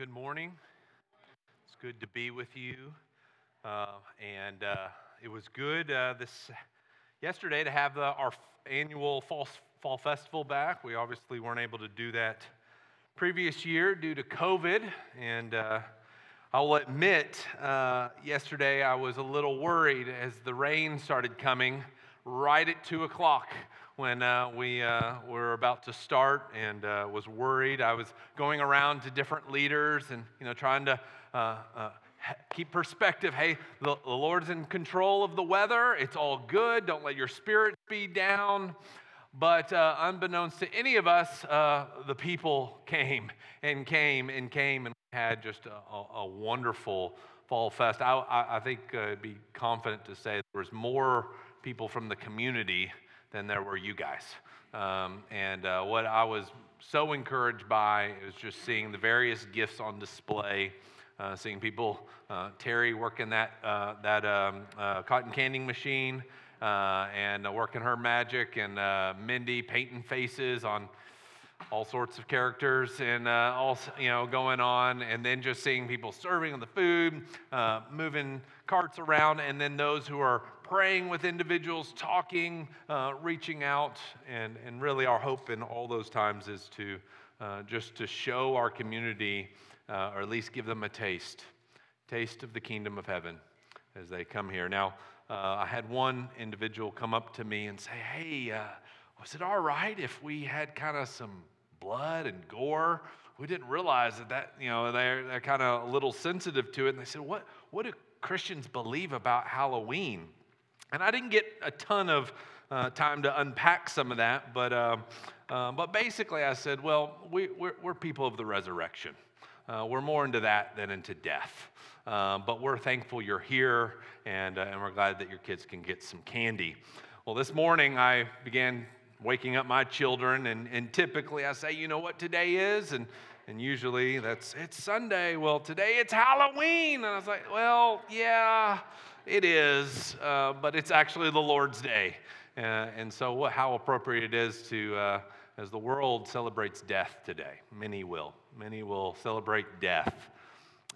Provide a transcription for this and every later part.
good morning. It's good to be with you. Uh, and uh, it was good uh, this yesterday to have our annual fall, fall festival back. We obviously weren't able to do that previous year due to COVID. And uh, I'll admit, uh, yesterday I was a little worried as the rain started coming right at 2 o'clock when uh, we uh, were about to start and uh, was worried. I was going around to different leaders and you know trying to uh, uh, keep perspective. Hey, the, the, Lord's in control of the weather. It's all good. Don't let your spirit be down. But uh, unbeknownst to any of us, the people came and came and came and had just a, a, a wonderful fall fest. I, I, I think I'd be confident to say there was more people from the community than there were you guys. Um, and uh, what I was so encouraged by is just seeing the various gifts on display, uh, seeing people, uh, Terry working that, uh, that um, uh, cotton canning machine uh, and working her magic, and Mindy painting faces on all sorts of characters and uh, all you know going on and then just seeing people serving the food uh, moving carts around and then those who are praying with individuals talking uh, reaching out and, and really our hope in all those times is to uh, just to show our community uh, or at least give them a taste taste of the kingdom of heaven as they come here now uh, i had one individual come up to me and say hey was it all right if we had kind of some blood and gore? We didn't realize that, that you know, they're, they're kind of a little sensitive to it. And they said, what, what do Christians believe about Halloween? And I didn't get a ton of uh, time to unpack some of that, but, uh, uh, but basically I said, well, we, we're, we're people of the resurrection. Uh, we're more into that than into death. Uh, but we're thankful you're here, and, uh, and we're glad that your kids can get some candy. Well, this morning I began waking up my children, and, and typically I say, you know what today is? And, and usually that's, it's Sunday. Well, today it's Halloween. And I was like, well, yeah, it is, uh, but it's actually the Lord's day. Uh, and so, what, how appropriate it is to, uh, as the world celebrates death today, many will. Many will celebrate death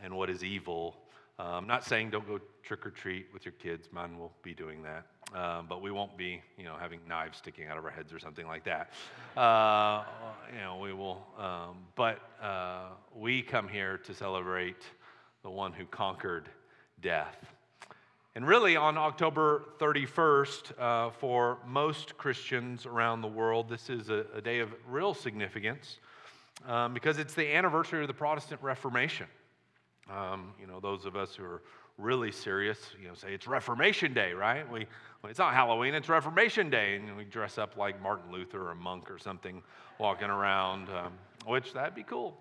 and what is evil. Uh, I'm not saying don't go trick or treat with your kids. Mine will be doing that. Um, but we won't be, you know, having knives sticking out of our heads or something like that. Uh, you know, we will. Um, but uh, we come here to celebrate the one who conquered death. And really, on October 31st, uh, for most Christians around the world, this is a, a day of real significance um, because it's the anniversary of the Protestant Reformation. Um, you know, those of us who are really serious, you know, say it's Reformation Day, right? We, well, it's not Halloween, it's Reformation Day, and we dress up like Martin Luther or a monk or something walking around, um, which that'd be cool.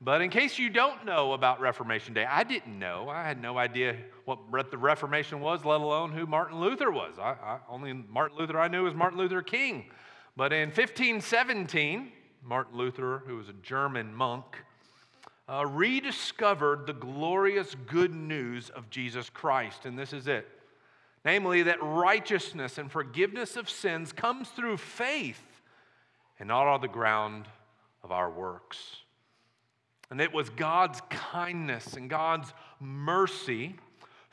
But in case you don't know about Reformation Day, I didn't know. I had no idea what the Reformation was, let alone who Martin Luther was. I, I, only Martin Luther I knew was Martin Luther King. But in 1517, Martin Luther, who was a German monk, uh, rediscovered the glorious good news of Jesus Christ. And this is it namely, that righteousness and forgiveness of sins comes through faith and not on the ground of our works. And it was God's kindness and God's mercy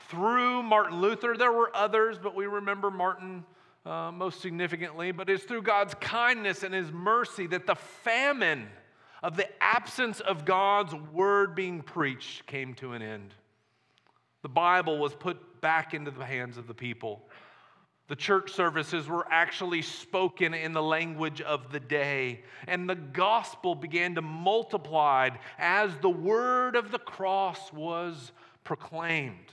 through Martin Luther. There were others, but we remember Martin uh, most significantly. But it's through God's kindness and his mercy that the famine of the absence of God's word being preached came to an end. The Bible was put back into the hands of the people. The church services were actually spoken in the language of the day, and the gospel began to multiply as the word of the cross was proclaimed.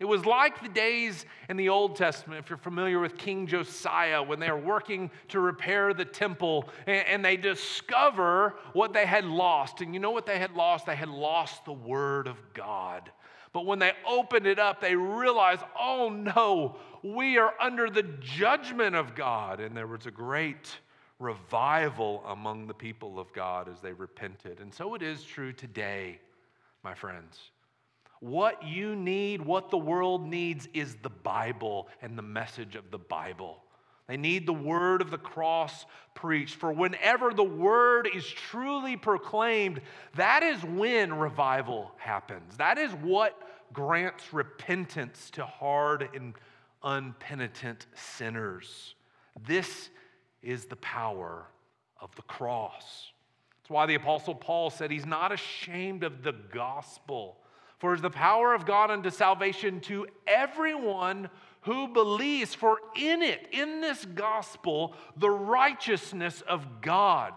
It was like the days in the Old Testament, if you're familiar with King Josiah, when they were working to repair the temple and, they discover what they had lost. And you know what they had lost? They had lost the Word of God. But when they opened it up, they realized, oh no, we are under the judgment of God. And there was a great revival among the people of God as they repented. And so it is true today, my friends. What you need, what the world needs, is the Bible and the message of the Bible. They need the word of the cross preached. For whenever the word is truly proclaimed, that is when revival happens. That is what grants repentance to hard and unpenitent sinners. This is the power of the cross. That's why the Apostle Paul said he's not ashamed of the gospel, for it's the power of God unto salvation to everyone who believes, for in it, in this gospel, the righteousness of God,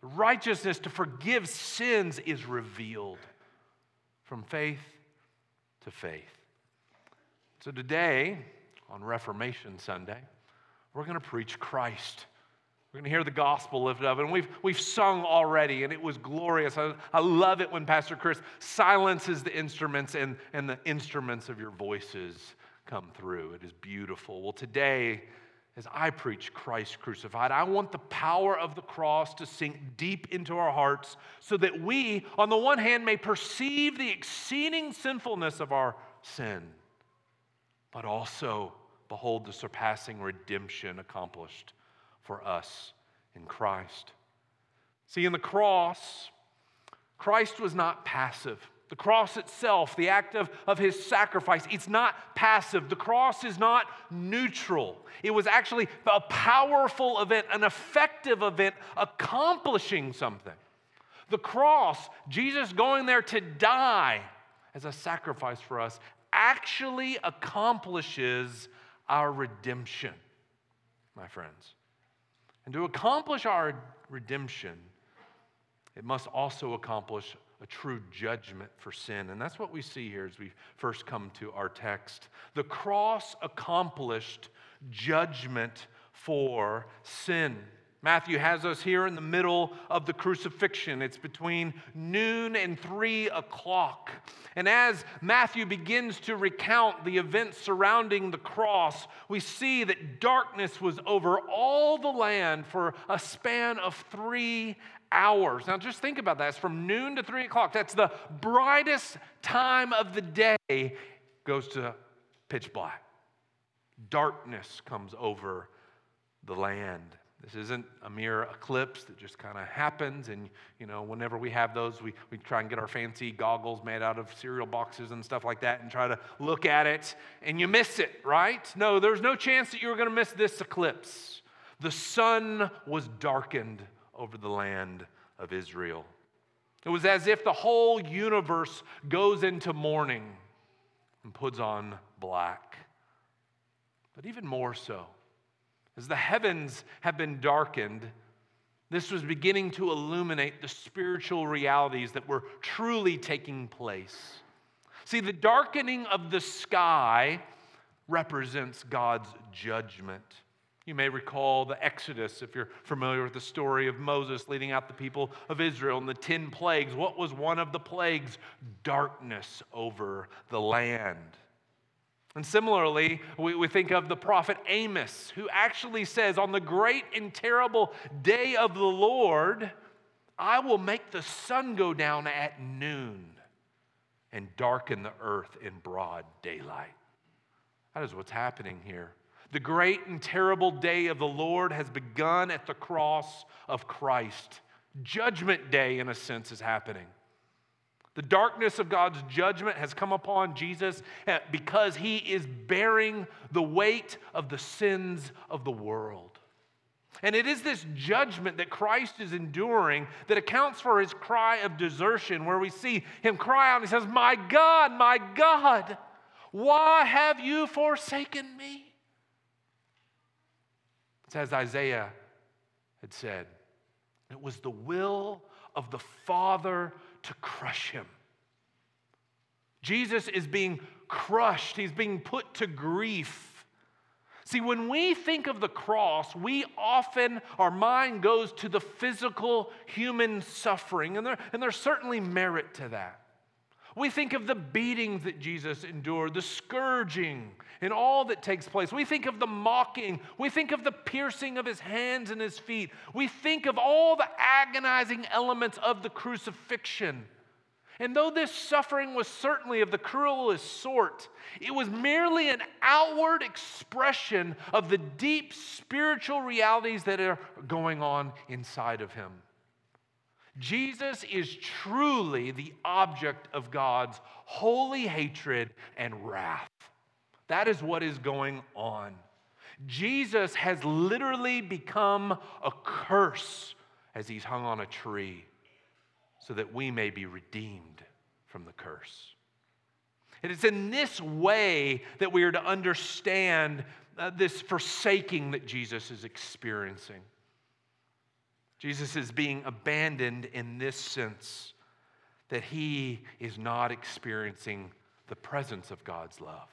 the righteousness to forgive sins is revealed from faith to faith. So today, on Reformation Sunday, we're going to preach Christ. We're going to hear the gospel lifted up. And we've, we've sung already, and it was glorious. I, I love it when Pastor Chris silences the instruments and, and the instruments of your voices come through. It is beautiful. Well, today, as I preach Christ crucified, I want the power of the cross to sink deep into our hearts so that we, on the one hand, may perceive the exceeding sinfulness of our sin, but also behold the surpassing redemption accomplished for us in Christ. See, in the cross, Christ was not passive. The cross itself, the act of, of his sacrifice, it's not passive. The cross is not neutral. It was actually a powerful event, an effective event, accomplishing something. The cross, Jesus going there to die as a sacrifice for us, actually accomplishes our redemption, my friends. And to accomplish our redemption, it must also accomplish a true judgment for sin. And that's what we see here as we first come to our text. The cross accomplished judgment for sin. Matthew has us here in the middle of the crucifixion. It's between noon and three o'clock. And as Matthew begins to recount the events surrounding the cross, we see that darkness was over all the land for a span of three hours. Now, just think about that. It's from noon to three o'clock. That's the brightest time of the day, goes to pitch black. Darkness comes over the land. This isn't a mere eclipse that just kind of happens. And, you know, whenever we have those, we, we try and get our fancy goggles made out of cereal boxes and stuff like that and try to look at it, and you miss it, right? No, there's no chance that you were going to miss this eclipse. The sun was darkened over the land of Israel. It was as if the whole universe goes into mourning and puts on black. But even more so, as the heavens have been darkened, this was beginning to illuminate the spiritual realities that were truly taking place. See, the darkening of the sky represents God's judgment. You may recall the Exodus, if you're familiar with the story of Moses leading out the people of Israel and the 10 plagues. What was one of the plagues? Darkness over the land. And similarly, we, we, think of the prophet Amos, who actually says, On the great and terrible day of the Lord, I will make the sun go down at noon and darken the earth in broad daylight. That is what's happening here. The great and terrible day of the Lord has begun at the cross of Christ. Judgment day, in a sense, is happening. The darkness of God's judgment has come upon Jesus eh, because he is bearing the weight of the sins of the world. And it is this judgment that Christ is enduring that accounts for his cry of desertion, where we see him cry out and he says, My God, my God, why have you forsaken me? It's as Isaiah had said it was the will of the Father to crush him. Jesus is being crushed, he's being put to grief. See, when we think of the cross, we often, our mind goes to the physical human suffering, and, there, and there's certainly merit to that. We think of the beatings that Jesus endured, the scourging, and all that takes place. We think of the mocking. We think of the piercing of his hands and his feet. We think of all the agonizing elements of the crucifixion. And though this suffering was certainly of the cruelest sort, it was merely an outward expression of the deep spiritual realities that are going on inside of him. Jesus is truly the object of God's holy hatred and wrath. That is what is going on. Jesus has literally become a curse as he's hung on a tree so that we may be redeemed from the curse. It is in this way that we are to understand uh, this forsaking that Jesus is experiencing. Jesus is being abandoned in this sense that he is not experiencing the presence of God's love.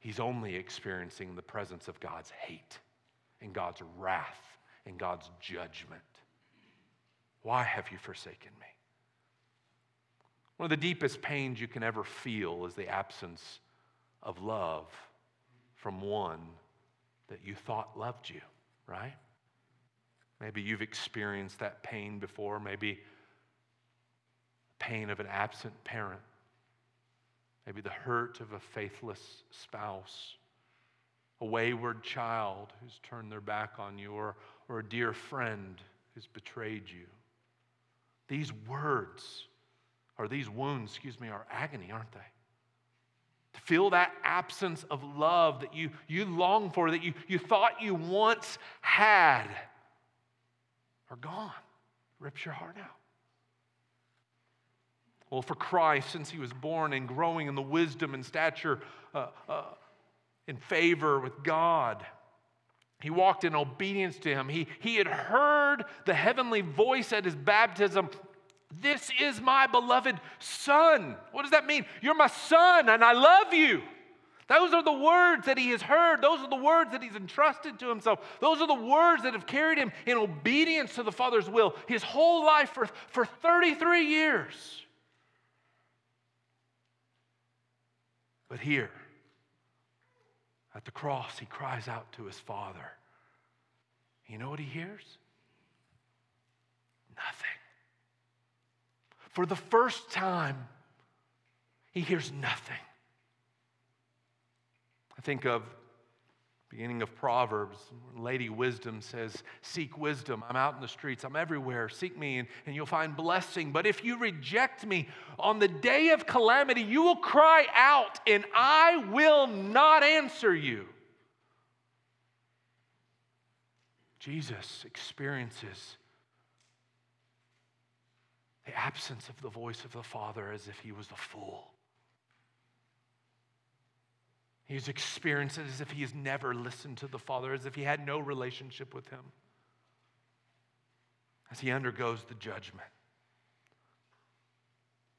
He's only experiencing the presence of God's hate and God's wrath and God's judgment. Why have you forsaken me? One of the deepest pains you can ever feel is the absence of love from one that you thought loved you, right? Maybe you've experienced that pain before, maybe pain of an absent parent, maybe the hurt of a faithless spouse, a wayward child who's turned their back on you, or, or a dear friend who's betrayed you. These words, or these wounds, excuse me, are agony, aren't they? To feel that absence of love that you, you long for, that you, you thought you once had are gone. Rips your heart out. Well, for Christ, since he was born and growing in the wisdom and stature uh, uh, in favor with God, he walked in obedience to him. He, he had heard the heavenly voice at his baptism This is my beloved Son. What does that mean? You're my Son, and I love you. Those are the words that he has heard. Those are the words that he's entrusted to himself. Those are the words that have carried him in obedience to the Father's will his whole life for, for 33 years. But here, at the cross, he cries out to his Father. You know what he hears? Nothing. For the first time, he hears nothing. I think of beginning of Proverbs, Lady Wisdom says, Seek wisdom. I'm out in the streets, I'm everywhere. Seek me, and, and you'll find blessing. But if you reject me on the day of calamity, you will cry out, and I will not answer you. Jesus experiences the absence of the voice of the Father as if he was a fool. He's experienced it as if he has never listened to the Father, as if he had no relationship with him, as he undergoes the judgment.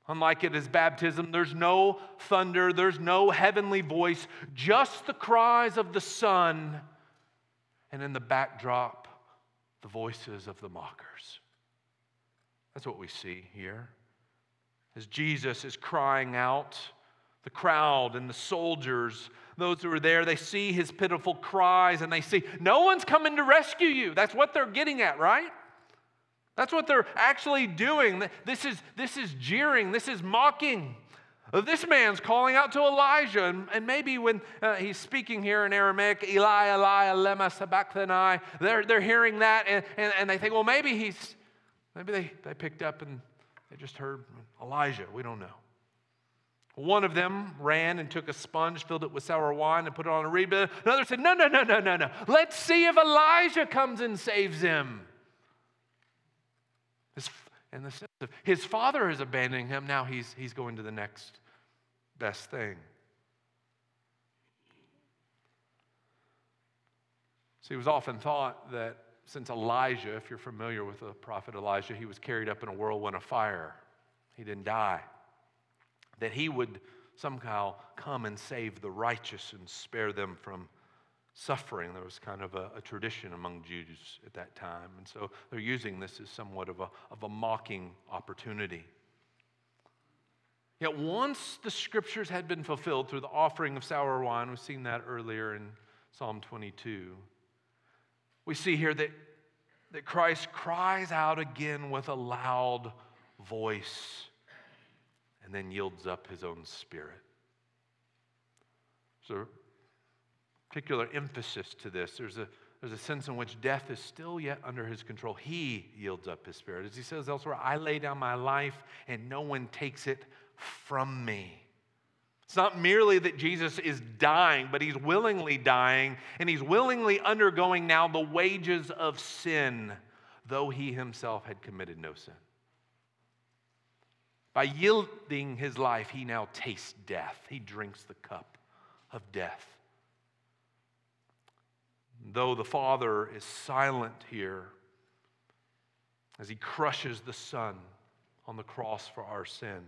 Unlike at his baptism, there's no thunder, there's no heavenly voice, just the cries of the Son, and in the backdrop, the voices of the mockers. That's what we see here. As Jesus is crying out, the crowd and the soldiers, those who are there, they see his pitiful cries and they see, no one's coming to rescue you. That's what they're getting at, right? That's what they're actually doing. This is, this is jeering, this is mocking. This man's calling out to Elijah, and, and maybe when uh, he's speaking here in Aramaic, Eli, Eli, lema sabachthani, they're, they're hearing that and, and, and they think, well, maybe he's, maybe they, they picked up and they just heard Elijah. We don't know. One of them ran and took a sponge, filled it with sour wine, and put it on a reed. Another said, No, no, no, no, no, no. Let's see if Elijah comes and saves him. His, in the sense of his father is abandoning him, now he's, he's going to the next best thing. See, it was often thought that since Elijah, if you're familiar with the prophet Elijah, he was carried up in a whirlwind of fire, he didn't die that he would somehow come and save the righteous and spare them from suffering. There was kind of a, a, tradition among Jews at that time. And so they're using this as somewhat of a, of a mocking opportunity. Yet once the scriptures had been fulfilled through the offering of sour wine, we've seen that earlier in Psalm 22, we see here that, that Christ cries out again with a loud voice and then yields up his own spirit. There's a particular emphasis to this. There's a, there's a sense in which death is still yet under his control. He yields up his spirit. As he says elsewhere, I lay down my life and no one takes it from me. It's not merely that Jesus is dying, but he's willingly dying and he's willingly undergoing now the wages of sin, though he himself had committed no sin. By yielding his life, he now tastes death. He drinks the cup of death. Though the Father is silent here as he crushes the Son on the cross for our sin,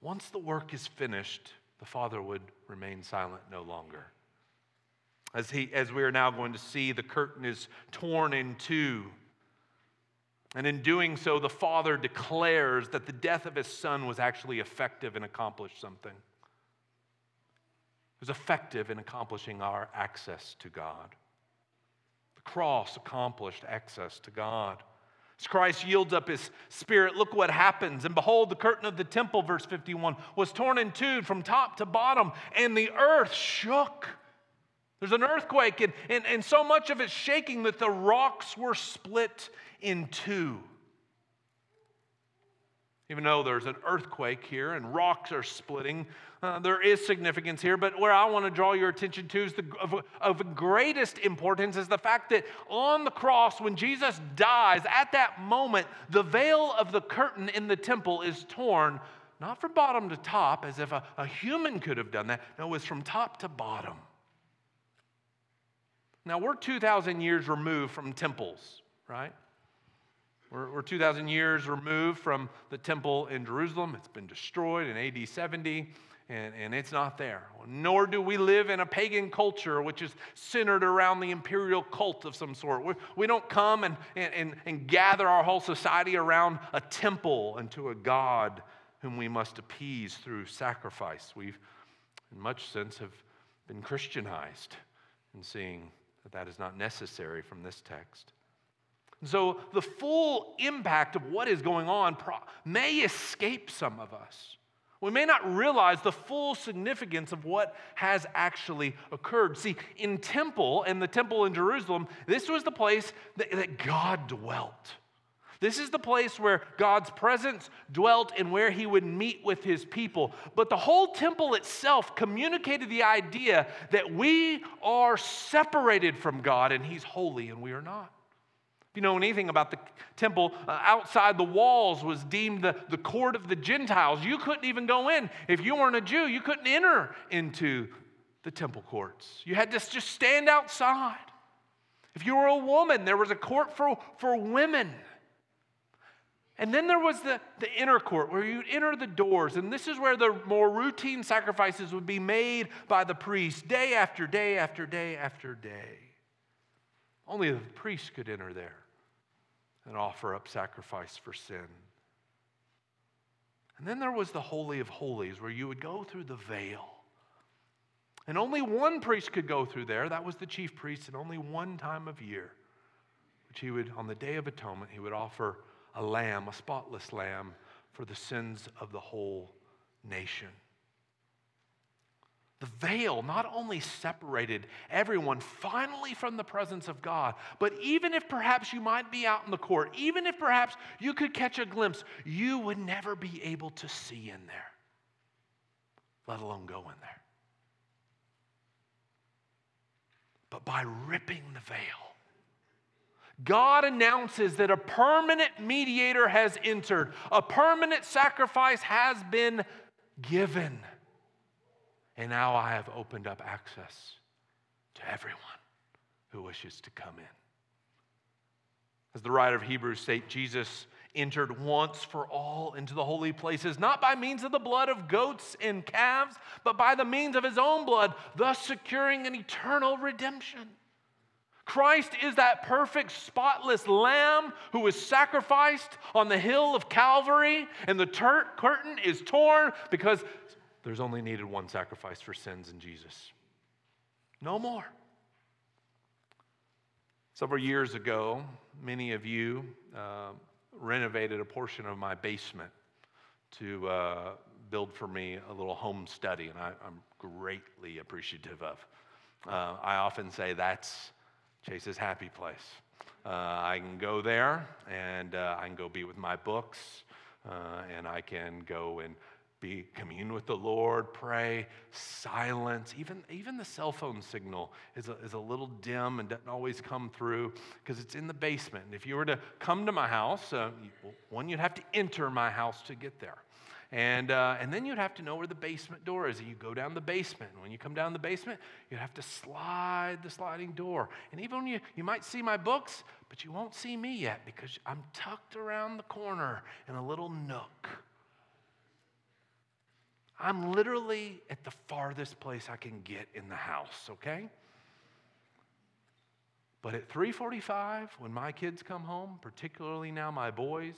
once the work is finished, the Father would remain silent no longer. As, he, as we are now going to see, the curtain is torn in two. And in doing so, the Father declares that the death of his Son was actually effective and accomplished something. It was effective in accomplishing our access to God. The cross accomplished access to God. As Christ yields up his spirit, look what happens. And behold, the curtain of the temple, verse 51, was torn in two from top to bottom, and the earth shook. There's an earthquake, and, and, and so much of it shaking that the rocks were split in two. Even though there's an earthquake here and rocks are splitting, uh, there is significance here. But where I want to draw your attention to is the, of, of greatest importance is the fact that on the cross, when Jesus dies, at that moment, the veil of the curtain in the temple is torn, not from bottom to top, as if a, a human could have done that. No, it was from top to bottom. Now, we're 2,000 years removed from temples, right? We're, we're 2,000 years removed from the temple in Jerusalem. It's been destroyed in AD 70, and, and it's not there. Nor do we live in a pagan culture which is centered around the imperial cult of some sort. We, we don't come and, and, and gather our whole society around a temple and to a God whom we must appease through sacrifice. We've, in much sense, have been Christianized in seeing that that is not necessary from this text. So the full impact of what is going on may escape some of us. We may not realize the full significance of what has actually occurred. See, in temple and the temple in Jerusalem, this was the place that, that God dwelt. This is the place where God's presence dwelt and where he would meet with his people. But the whole temple itself communicated the idea that we are separated from God and he's holy and we are not. If you know anything about the temple, uh, outside the walls was deemed the, the court of the Gentiles. You couldn't even go in. If you weren't a Jew, you couldn't enter into the temple courts. You had to just stand outside. If you were a woman, there was a court for, for women. And then there was the, the inner court where you'd enter the doors, and this is where the more routine sacrifices would be made by the priest day after day after day after day. Only the priest could enter there and offer up sacrifice for sin. And then there was the Holy of Holies where you would go through the veil. And only one priest could go through there. That was the chief priest, and only one time of year, which he would, on the Day of Atonement, he would offer a lamb, a spotless lamb, for the sins of the whole nation. The veil not only separated everyone finally from the presence of God, but even if perhaps you might be out in the court, even if perhaps you could catch a glimpse, you would never be able to see in there, let alone go in there. But by ripping the veil, God announces that a permanent mediator has entered, a permanent sacrifice has been given. And now I have opened up access to everyone who wishes to come in. As the writer of Hebrews states, Jesus entered once for all into the holy places, not by means of the blood of goats and calves, but by the means of his own blood, thus securing an eternal redemption. Christ is that perfect, spotless lamb who was sacrificed on the hill of Calvary, and the tur- curtain is torn because there's only needed one sacrifice for sins in Jesus. No more. Several years ago, many of you uh, renovated a portion of my basement to uh, build for me a little home study, and I, am greatly appreciative of. Uh, I often say that's Chase's happy place. Uh, I can go there and uh, I can go be with my books, uh, and I can go and be commune with the Lord, pray, silence. Even, even the cell phone signal is a, is a little dim and doesn't always come through because it's in the basement. And if you were to come to my house, uh, one, you'd have to enter my house to get there. And, uh, and then you'd have to know where the basement door is. And you go down the basement. And when you come down the basement, you'd have to slide the sliding door. And even you, you might see my books, but you won't see me yet because I'm tucked around the corner in a little nook I'm literally at the farthest place I can get in the house, okay? But at 3:45 when my kids come home, particularly now my boys,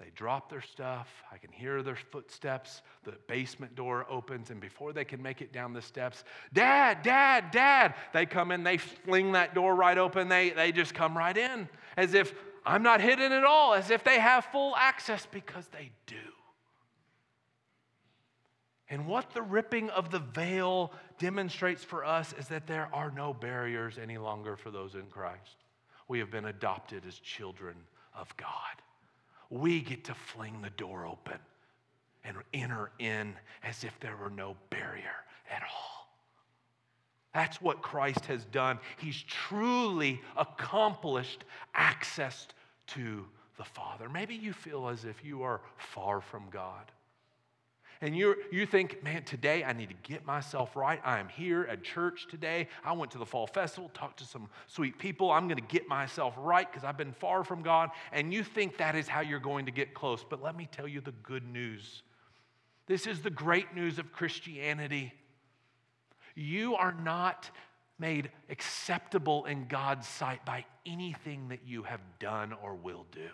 they drop their stuff. I can hear their footsteps. The basement door opens, and before they can make it down the steps, Dad, Dad, Dad, they come in, they fling that door right open. They, they just come right in as if I'm not hidden at all, as if they have full access because they do. And what the ripping of the veil demonstrates for us is that there are no barriers any longer for those in Christ. We have been adopted as children of God. We get to fling the door open and enter in as if there were no barrier at all. That's what Christ has done. He's truly accomplished access to the Father. Maybe you feel as if you are far from God and you you think, man, today I need to get myself right. I am here at church today. I went to the fall festival, talked to some sweet people. I'm going to get myself right because I've been far from God. And you think that is how you're going to get close. But let me tell you the good news. This is the great news of Christianity. You are not made acceptable in God's sight by anything that you have done or will do.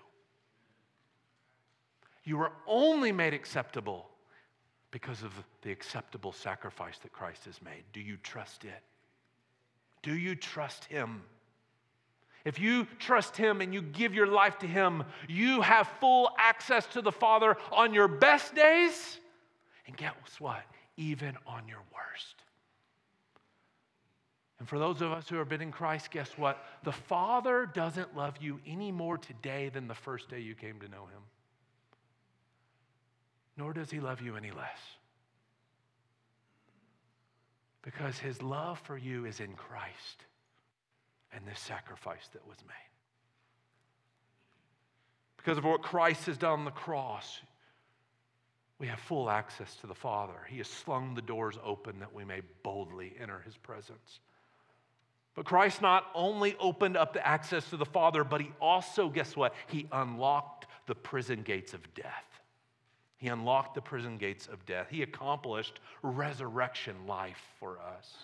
You are only made acceptable because of the acceptable sacrifice that Christ has made. Do you trust it? Do you trust Him? If you trust Him and you give your life to Him, you have full access to the Father on your best days. And guess what? Even on your worst. And for those of us who have been in Christ, guess what? The Father doesn't love you any more today than the first day you came to know Him nor does he love you any less. Because his love for you is in Christ and this sacrifice that was made. Because of what Christ has done on the cross, we have full access to the Father. He has slung the doors open that we may boldly enter his presence. But Christ not only opened up the access to the Father, but he also, guess what? He unlocked the prison gates of death. He unlocked the prison gates of death. He accomplished resurrection life for us.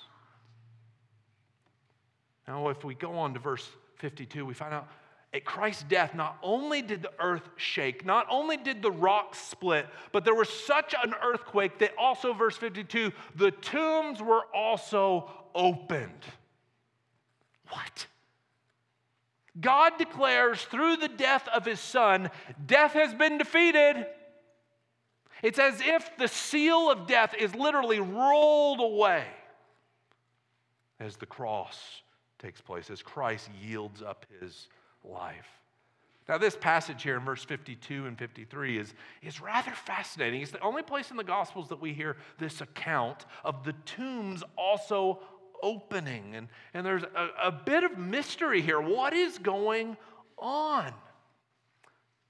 Now, if we go on to verse 52, we find out at Christ's death, not only did the earth shake, not only did the rocks split, but there was such an earthquake that also, verse 52, the tombs were also opened. What? God declares through the death of his son, death has been defeated. It's as if the seal of death is literally rolled away as the cross takes place, as Christ yields up his life. Now, this passage here in verse 52 and 53 is, is rather fascinating. It's the only place in the Gospels that we hear this account of the tombs also opening. And, and there's a, a bit of mystery here. What is going on?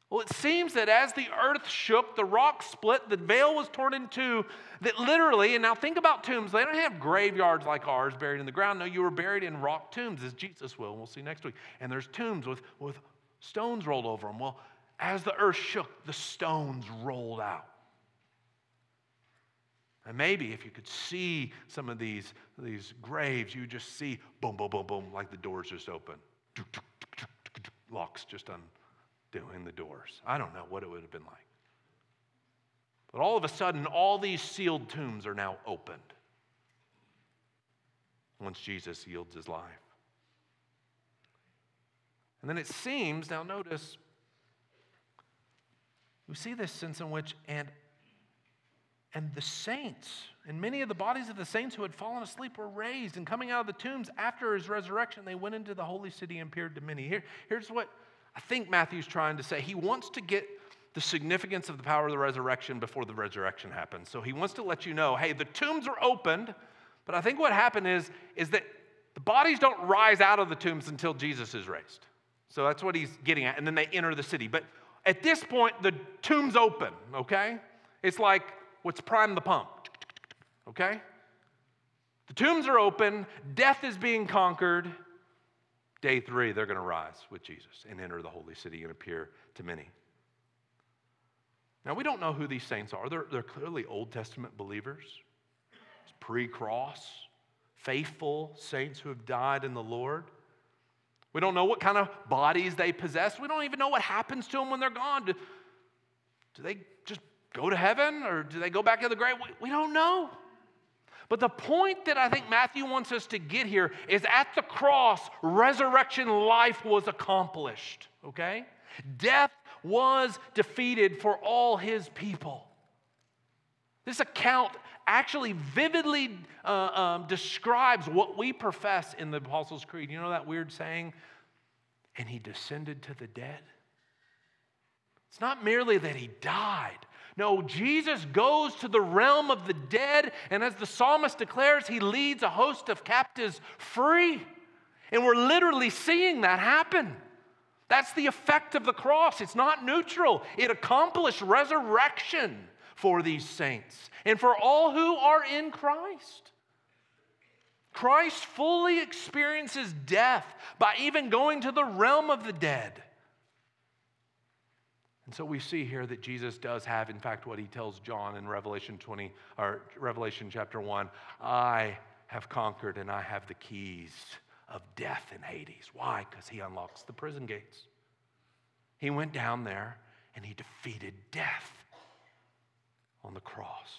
Well, it seems that as the earth shook, the rock split, the veil was torn in two, that literally, and now think about tombs, they don't have graveyards like ours buried in the ground. No, you were buried in rock tombs, as Jesus will, and we'll see next week. And there's tombs with, with stones rolled over them. Well, as the earth shook, the stones rolled out. And maybe if you could see some of these, these graves, you just see boom, boom, boom, boom, like the doors just open. Locks just un, in the doors. I don't know what it would have been like. But all of a sudden, all these sealed tombs are now opened once Jesus yields his life. And then it seems, now notice, we see this sense in which, and, and the saints, and many of the bodies of the saints who had fallen asleep were raised. And coming out of the tombs after his resurrection, they went into the holy city and appeared to many. Here, here's what I think Matthew's trying to say. He wants to get the significance of the power of the resurrection before the resurrection happens. So he wants to let you know hey, the tombs are opened, but I think what happened is, is that the bodies don't rise out of the tombs until Jesus is raised. So that's what he's getting at. And then they enter the city. But at this point, the tomb's open, okay? It's like what's prime the pump, okay? The tombs are open, death is being conquered. Day three, they're going to rise with Jesus and enter the holy city and appear to many. Now, we don't know who these saints are. They're, they're clearly Old Testament believers, pre cross, faithful saints who have died in the Lord. We don't know what kind of bodies they possess. We don't even know what happens to them when they're gone. Do, do they just go to heaven or do they go back to the grave? We, we don't know. But the point that I think Matthew wants us to get here is at the cross, resurrection life was accomplished, okay? Death was defeated for all his people. This account actually vividly uh, um, describes what we profess in the Apostles' Creed. You know that weird saying? And he descended to the dead. It's not merely that he died. No, Jesus goes to the realm of the dead, and as the psalmist declares, he leads a host of captives free. And we're literally seeing that happen. That's the effect of the cross. It's not neutral, it accomplished resurrection for these saints and for all who are in Christ. Christ fully experiences death by even going to the realm of the dead. And so we see here that Jesus does have, in fact, what he tells John in Revelation 20 or Revelation chapter 1 I have conquered and I have the keys of death and Hades. Why? Because he unlocks the prison gates. He went down there and he defeated death on the cross.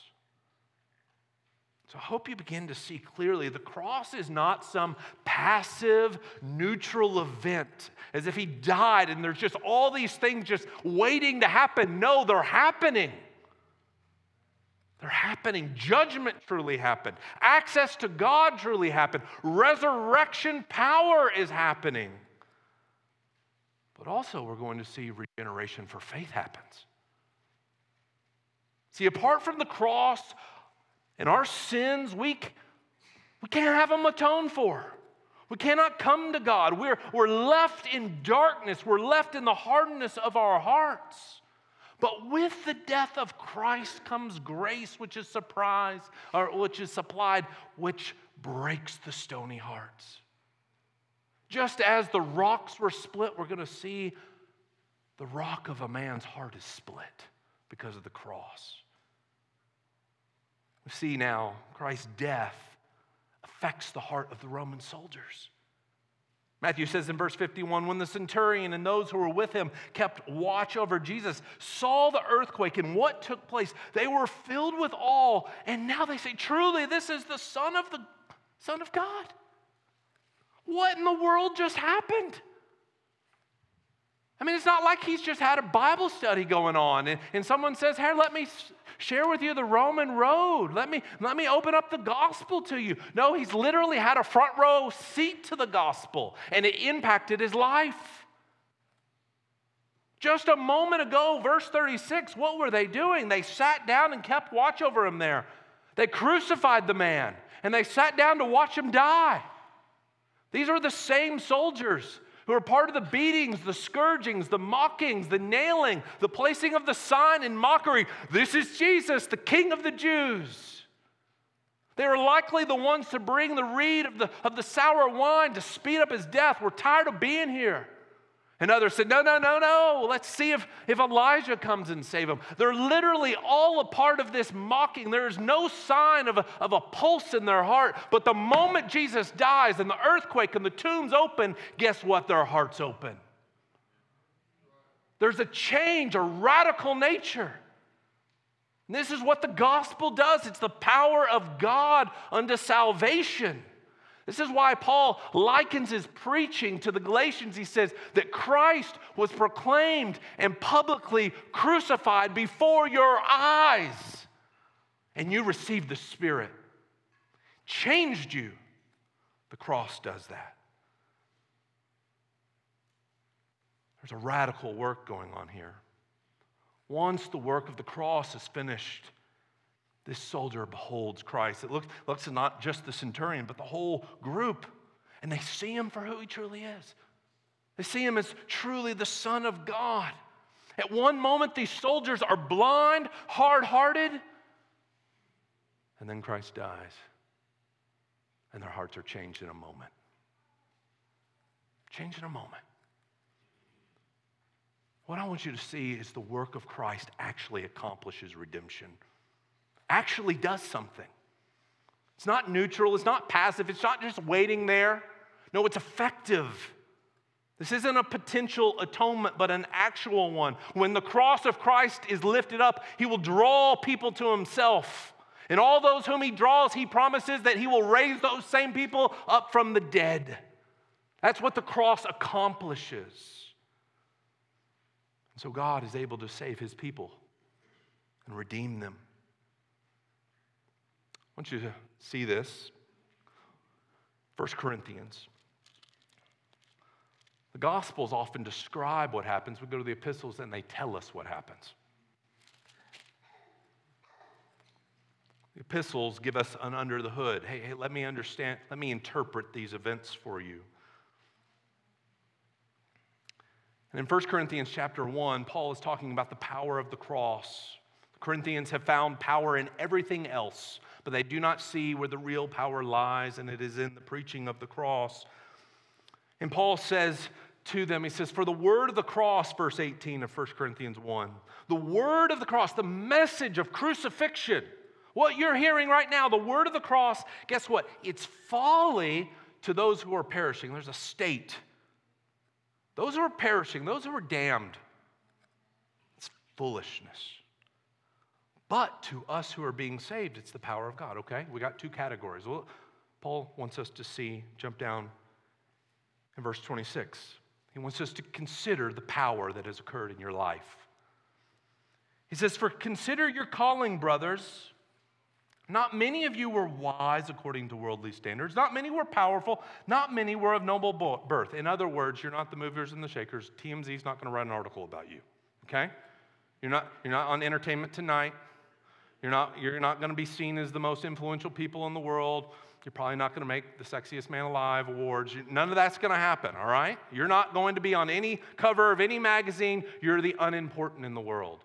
So I hope you begin to see clearly the cross is not some passive, neutral event, as if he died and there's just all these things just waiting to happen. No, they're happening. They're happening. Judgment truly happened. Access to God truly happened. Resurrection power is happening. But also, we're going to see regeneration for faith happens. See, apart from the cross and our sins, we, we can't have them atoned for. We cannot come to God. We're, we're left in darkness. We're left in the hardness of our hearts. But with the death of Christ comes grace, which is surprise, or which is supplied, which breaks the stony hearts. Just as the rocks were split, we're going to see the rock of a man's heart is split because of the cross. We see now Christ's death affects the heart of the Roman soldiers. Matthew says in verse 51 when the centurion and those who were with him kept watch over Jesus, saw the earthquake and what took place, they were filled with awe. And now they say, Truly, this is the Son of the Son of God. What in the world just happened? I mean, it's not like he's just had a Bible study going on and, and someone says, Here, let me share with you the Roman road. Let me, let me open up the gospel to you. No, he's literally had a front row seat to the gospel and it impacted his life. Just a moment ago, verse 36, what were they doing? They sat down and kept watch over him there. They crucified the man and they sat down to watch him die. These are the same soldiers who are part of the beatings, the scourgings, the mockings, the nailing, the placing of the sign in mockery. This is Jesus, the King of the Jews. They are likely the ones to bring the reed of the, of the sour wine to speed up his death. We're tired of being here. And others said, No, no, no, no. Let's see if, if Elijah comes and save them. They're literally all a part of this mocking. There is no sign of a, of a pulse in their heart. But the moment Jesus dies and the earthquake and the tombs open, guess what? Their hearts open. There's a change, a radical nature. And this is what the gospel does it's the power of God unto salvation. This is why Paul likens his preaching to the Galatians. He says that Christ was proclaimed and publicly crucified before your eyes, and you received the Spirit. Changed you. The cross does that. There's a radical work going on here. Once the work of the cross is finished, this soldier beholds Christ. It looks, looks at not just the centurion, but the whole group. And they see him for who he truly is. They see him as truly the Son of God. At one moment, these soldiers are blind, hard hearted, and then Christ dies, and their hearts are changed in a moment. Changed in a moment. What I want you to see is the work of Christ actually accomplishes redemption, actually does something. It's not neutral, it's not passive, it's not just waiting there. No, it's effective. This isn't a potential atonement, but an actual one. When the cross of Christ is lifted up, he will draw people to himself. And all those whom he draws, he promises that he will raise those same people up from the dead. That's what the cross accomplishes. And so God is able to save his people and redeem them. Want you to see this. 1 Corinthians. The Gospels often describe what happens. We go to the epistles and they tell us what happens. The epistles give us an under the hood. Hey, hey, let me understand, let me interpret these events for you. And in 1 Corinthians chapter 1, Paul is talking about the power of the cross. Corinthians have found power in everything else, but they do not see where the real power lies, and it is in the preaching of the cross. And Paul says to them, he says, For the word of the cross, verse 18 of 1 Corinthians 1, the word of the cross, the message of crucifixion, what you're hearing right now, the word of the cross, guess what? It's folly to those who are perishing. There's a state those who are perishing, those who are damned, it's foolishness. But to us who are being saved, it's the power of God, okay? We got two categories. Well, Paul wants us to see, jump down in verse 26. He wants us to consider the power that has occurred in your life. He says, For consider your calling, brothers. Not many of you were wise according to worldly standards. Not many were powerful. Not many were of noble birth. In other words, you're not the movers and the shakers. TMZ is not going to write an article about you. Okay? You're not, you're not on entertainment tonight. You're not, you're not going to be seen as the most influential people in the world. You're probably not going to make the Sexiest Man Alive awards. None of that's going to happen, all right? You're not going to be on any cover of any magazine. You're the unimportant in the world.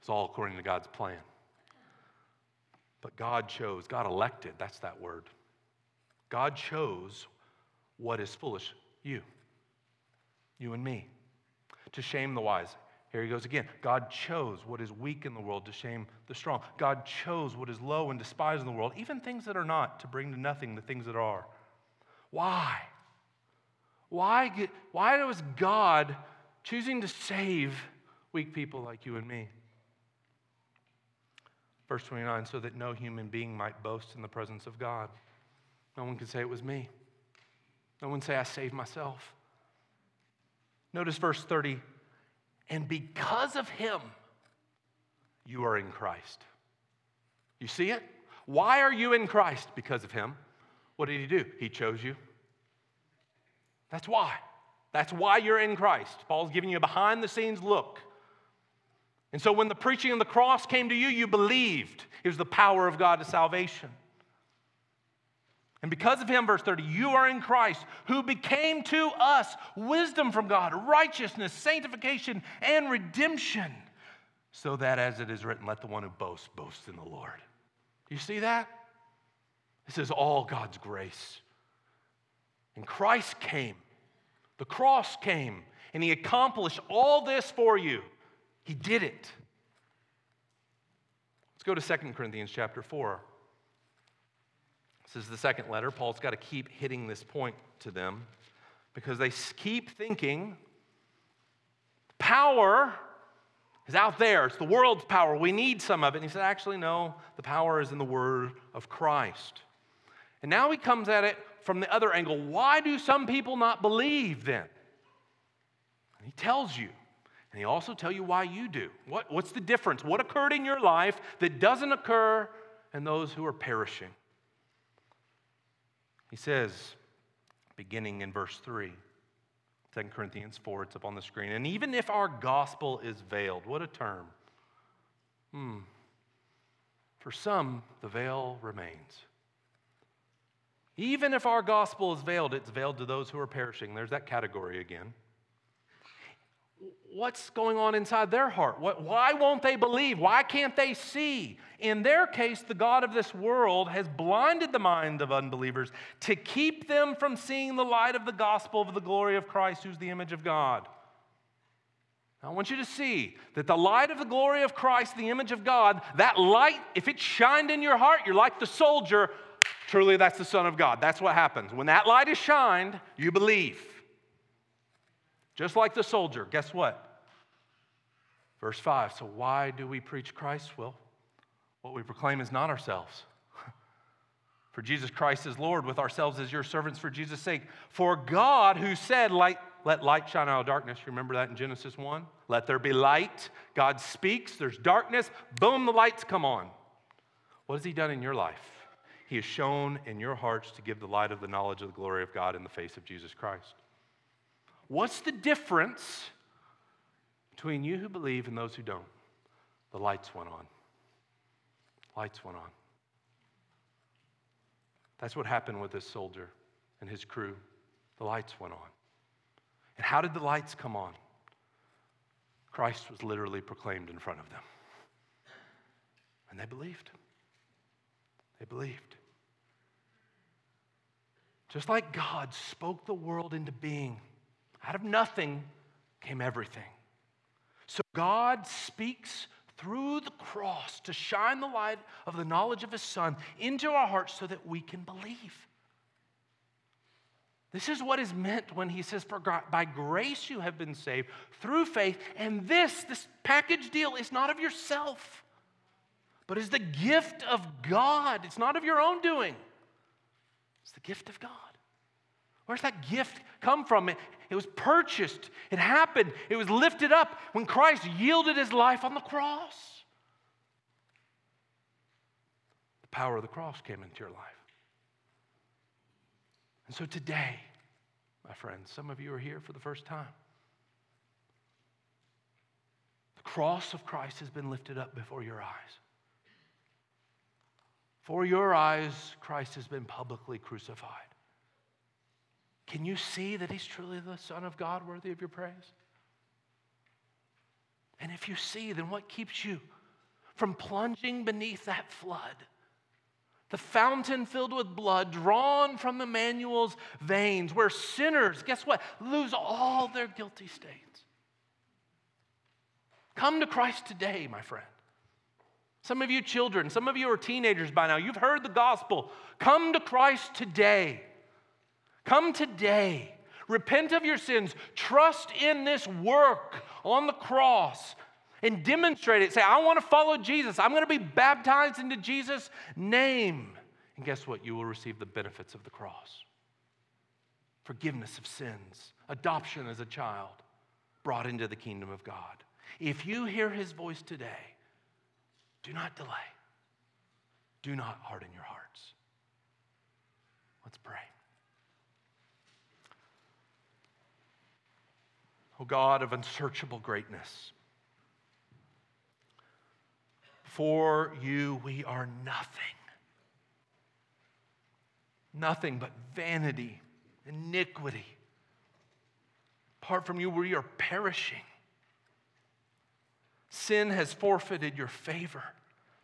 It's all according to God's plan. But God chose, God elected, that's that word. God chose what is foolish, you, you and me, to shame the wise. Here he goes again. God chose what is weak in the world to shame the strong. God chose what is low and despised in the world, even things that are not, to bring to nothing the things that are. Why? Why, why was God choosing to save weak people like you and me? Verse 29 so that no human being might boast in the presence of God. No one can say it was me. No one say I saved myself. Notice verse 30 and because of him, you are in Christ. You see it? Why are you in Christ? Because of him. What did he do? He chose you. That's why. That's why you're in Christ. Paul's giving you a behind the scenes look and so when the preaching of the cross came to you, you believed it was the power of God to salvation. And because of him, verse 30, you are in Christ, who became to us wisdom from God, righteousness, sanctification, and redemption, so that as it is written, let the one who boasts boast in the Lord. You see that? This is all God's grace. And Christ came, the cross came, and he accomplished all this for you. He did it. Let's go to 2 Corinthians chapter 4. This is the second letter. Paul's got to keep hitting this point to them because they keep thinking power is out there. It's the world's power. We need some of it. And he said, actually, no, the power is in the word of Christ. And now he comes at it from the other angle. Why do some people not believe then? And he tells you. And he also tell you why you do. What, what's the difference? What occurred in your life that doesn't occur in those who are perishing? He says, beginning in verse 3, 2 Corinthians 4, it's up on the screen. And even if our gospel is veiled, what a term. Hmm. For some, the veil remains. Even if our gospel is veiled, it's veiled to those who are perishing. There's that category again. What's going on inside their heart? What, why won't they believe? Why can't they see? In their case, the God of this world has blinded the mind of unbelievers to keep them from seeing the light of the gospel of the glory of Christ, who's the image of God. I want you to see that the light of the glory of Christ, the image of God, that light, if it shined in your heart, you're like the soldier. Truly, that's the Son of God. That's what happens. When that light is shined, you believe. Just like the soldier. Guess what? Verse 5. So, why do we preach Christ? Well, what we proclaim is not ourselves. For Jesus Christ is Lord, with ourselves as your servants for Jesus' sake. For God, who said, Light let light shine out of darkness. you Remember that in Genesis 1? Let there be light. God speaks, there's darkness, boom, the lights come on. What has He done in your life? He has shone in your hearts to give the light of the knowledge of the glory of God in the face of Jesus Christ. What's the difference between you who believe and those who don't? The lights went on. Lights went on. That's what happened with this soldier and his crew. The lights went on. And how did the lights come on? Christ was literally proclaimed in front of them. And they believed. They believed. Just like God spoke the world into being, out of nothing came everything. So God speaks through the cross to shine the light of the knowledge of His Son into our hearts so that we can believe. This is what is meant when he says, by grace you have been saved through faith. And this, this package deal, is not of yourself, but is the gift of God. It's not of your own doing, it's the gift of God. Where's that gift come from? It was purchased, it happened, it was lifted up when Christ yielded his life on the cross. The power of the cross came into your life. And so today, my friends, some of you are here for the first time. The cross of Christ has been lifted up before your eyes. For your eyes, Christ has been publicly crucified. Can you see that he's truly the Son of God worthy of your praise? And if you see, then what keeps you from plunging beneath that flood? the fountain filled with blood drawn from Emmanuel's veins, where sinners, guess what, lose all their guilty stains. Come to Christ today, my friend. Some of you children, some of you are teenagers by now, you've heard the gospel. Come to Christ today. Come today. Repent of your sins. Trust in this work on the cross and demonstrate it. Say, I want to follow Jesus. I'm going to be baptized into Jesus' name. And guess what? You will receive the benefits of the cross forgiveness of sins, adoption as a child, brought into the kingdom of God. If you hear his voice today, do not delay. Do not harden your hearts. Let's pray. O God of unsearchable greatness, for you, we are nothing. Nothing but vanity, iniquity. Apart from you, we are perishing. Sin has forfeited your favor,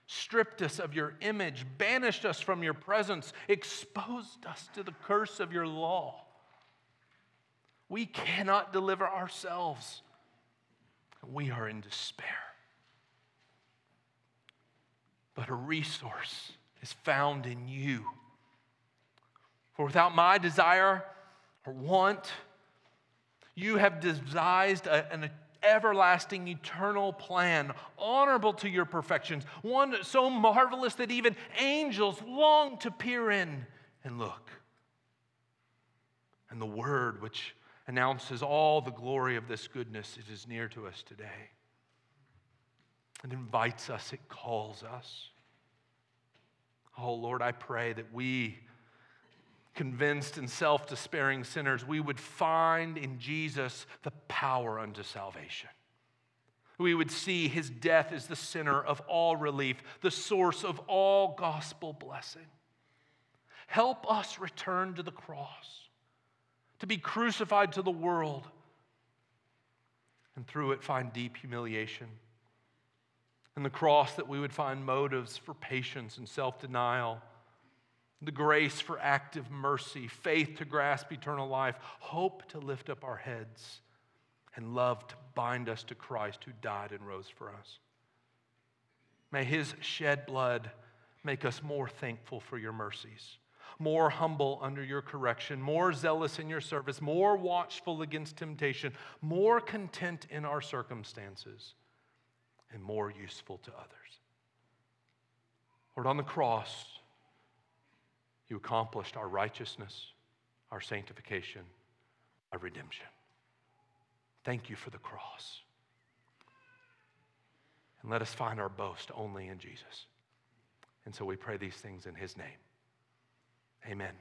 stripped us of your image, banished us from your presence, exposed us to the curse of your law. We cannot deliver ourselves. We are in despair but a resource is found in you. For without my desire or want, you have devised a, an everlasting, eternal plan, honorable to your perfections, one so marvelous that even angels long to peer in and look. And the word which announces all the glory of this goodness, it is near to us today. It invites us, it calls us. Oh Lord, I pray that we, convinced and self despairing sinners, we would find in Jesus the power unto salvation. We would see his death as the center of all relief, the source of all gospel blessing. Help us return to the cross, to be crucified to the world, and through it find deep humiliation. And the cross, that we would find motives for patience and self denial, the grace for active mercy, faith to grasp eternal life, hope to lift up our heads, and love to bind us to Christ who died and rose for us. May his shed blood make us more thankful for your mercies, more humble under your correction, more zealous in your service, more watchful against temptation, more content in our circumstances, and more useful to others. Lord, on the cross, you accomplished our righteousness, our sanctification, our redemption. Thank you for the cross. And let us find our boast only in Jesus. And so we pray these things in his name. Amen.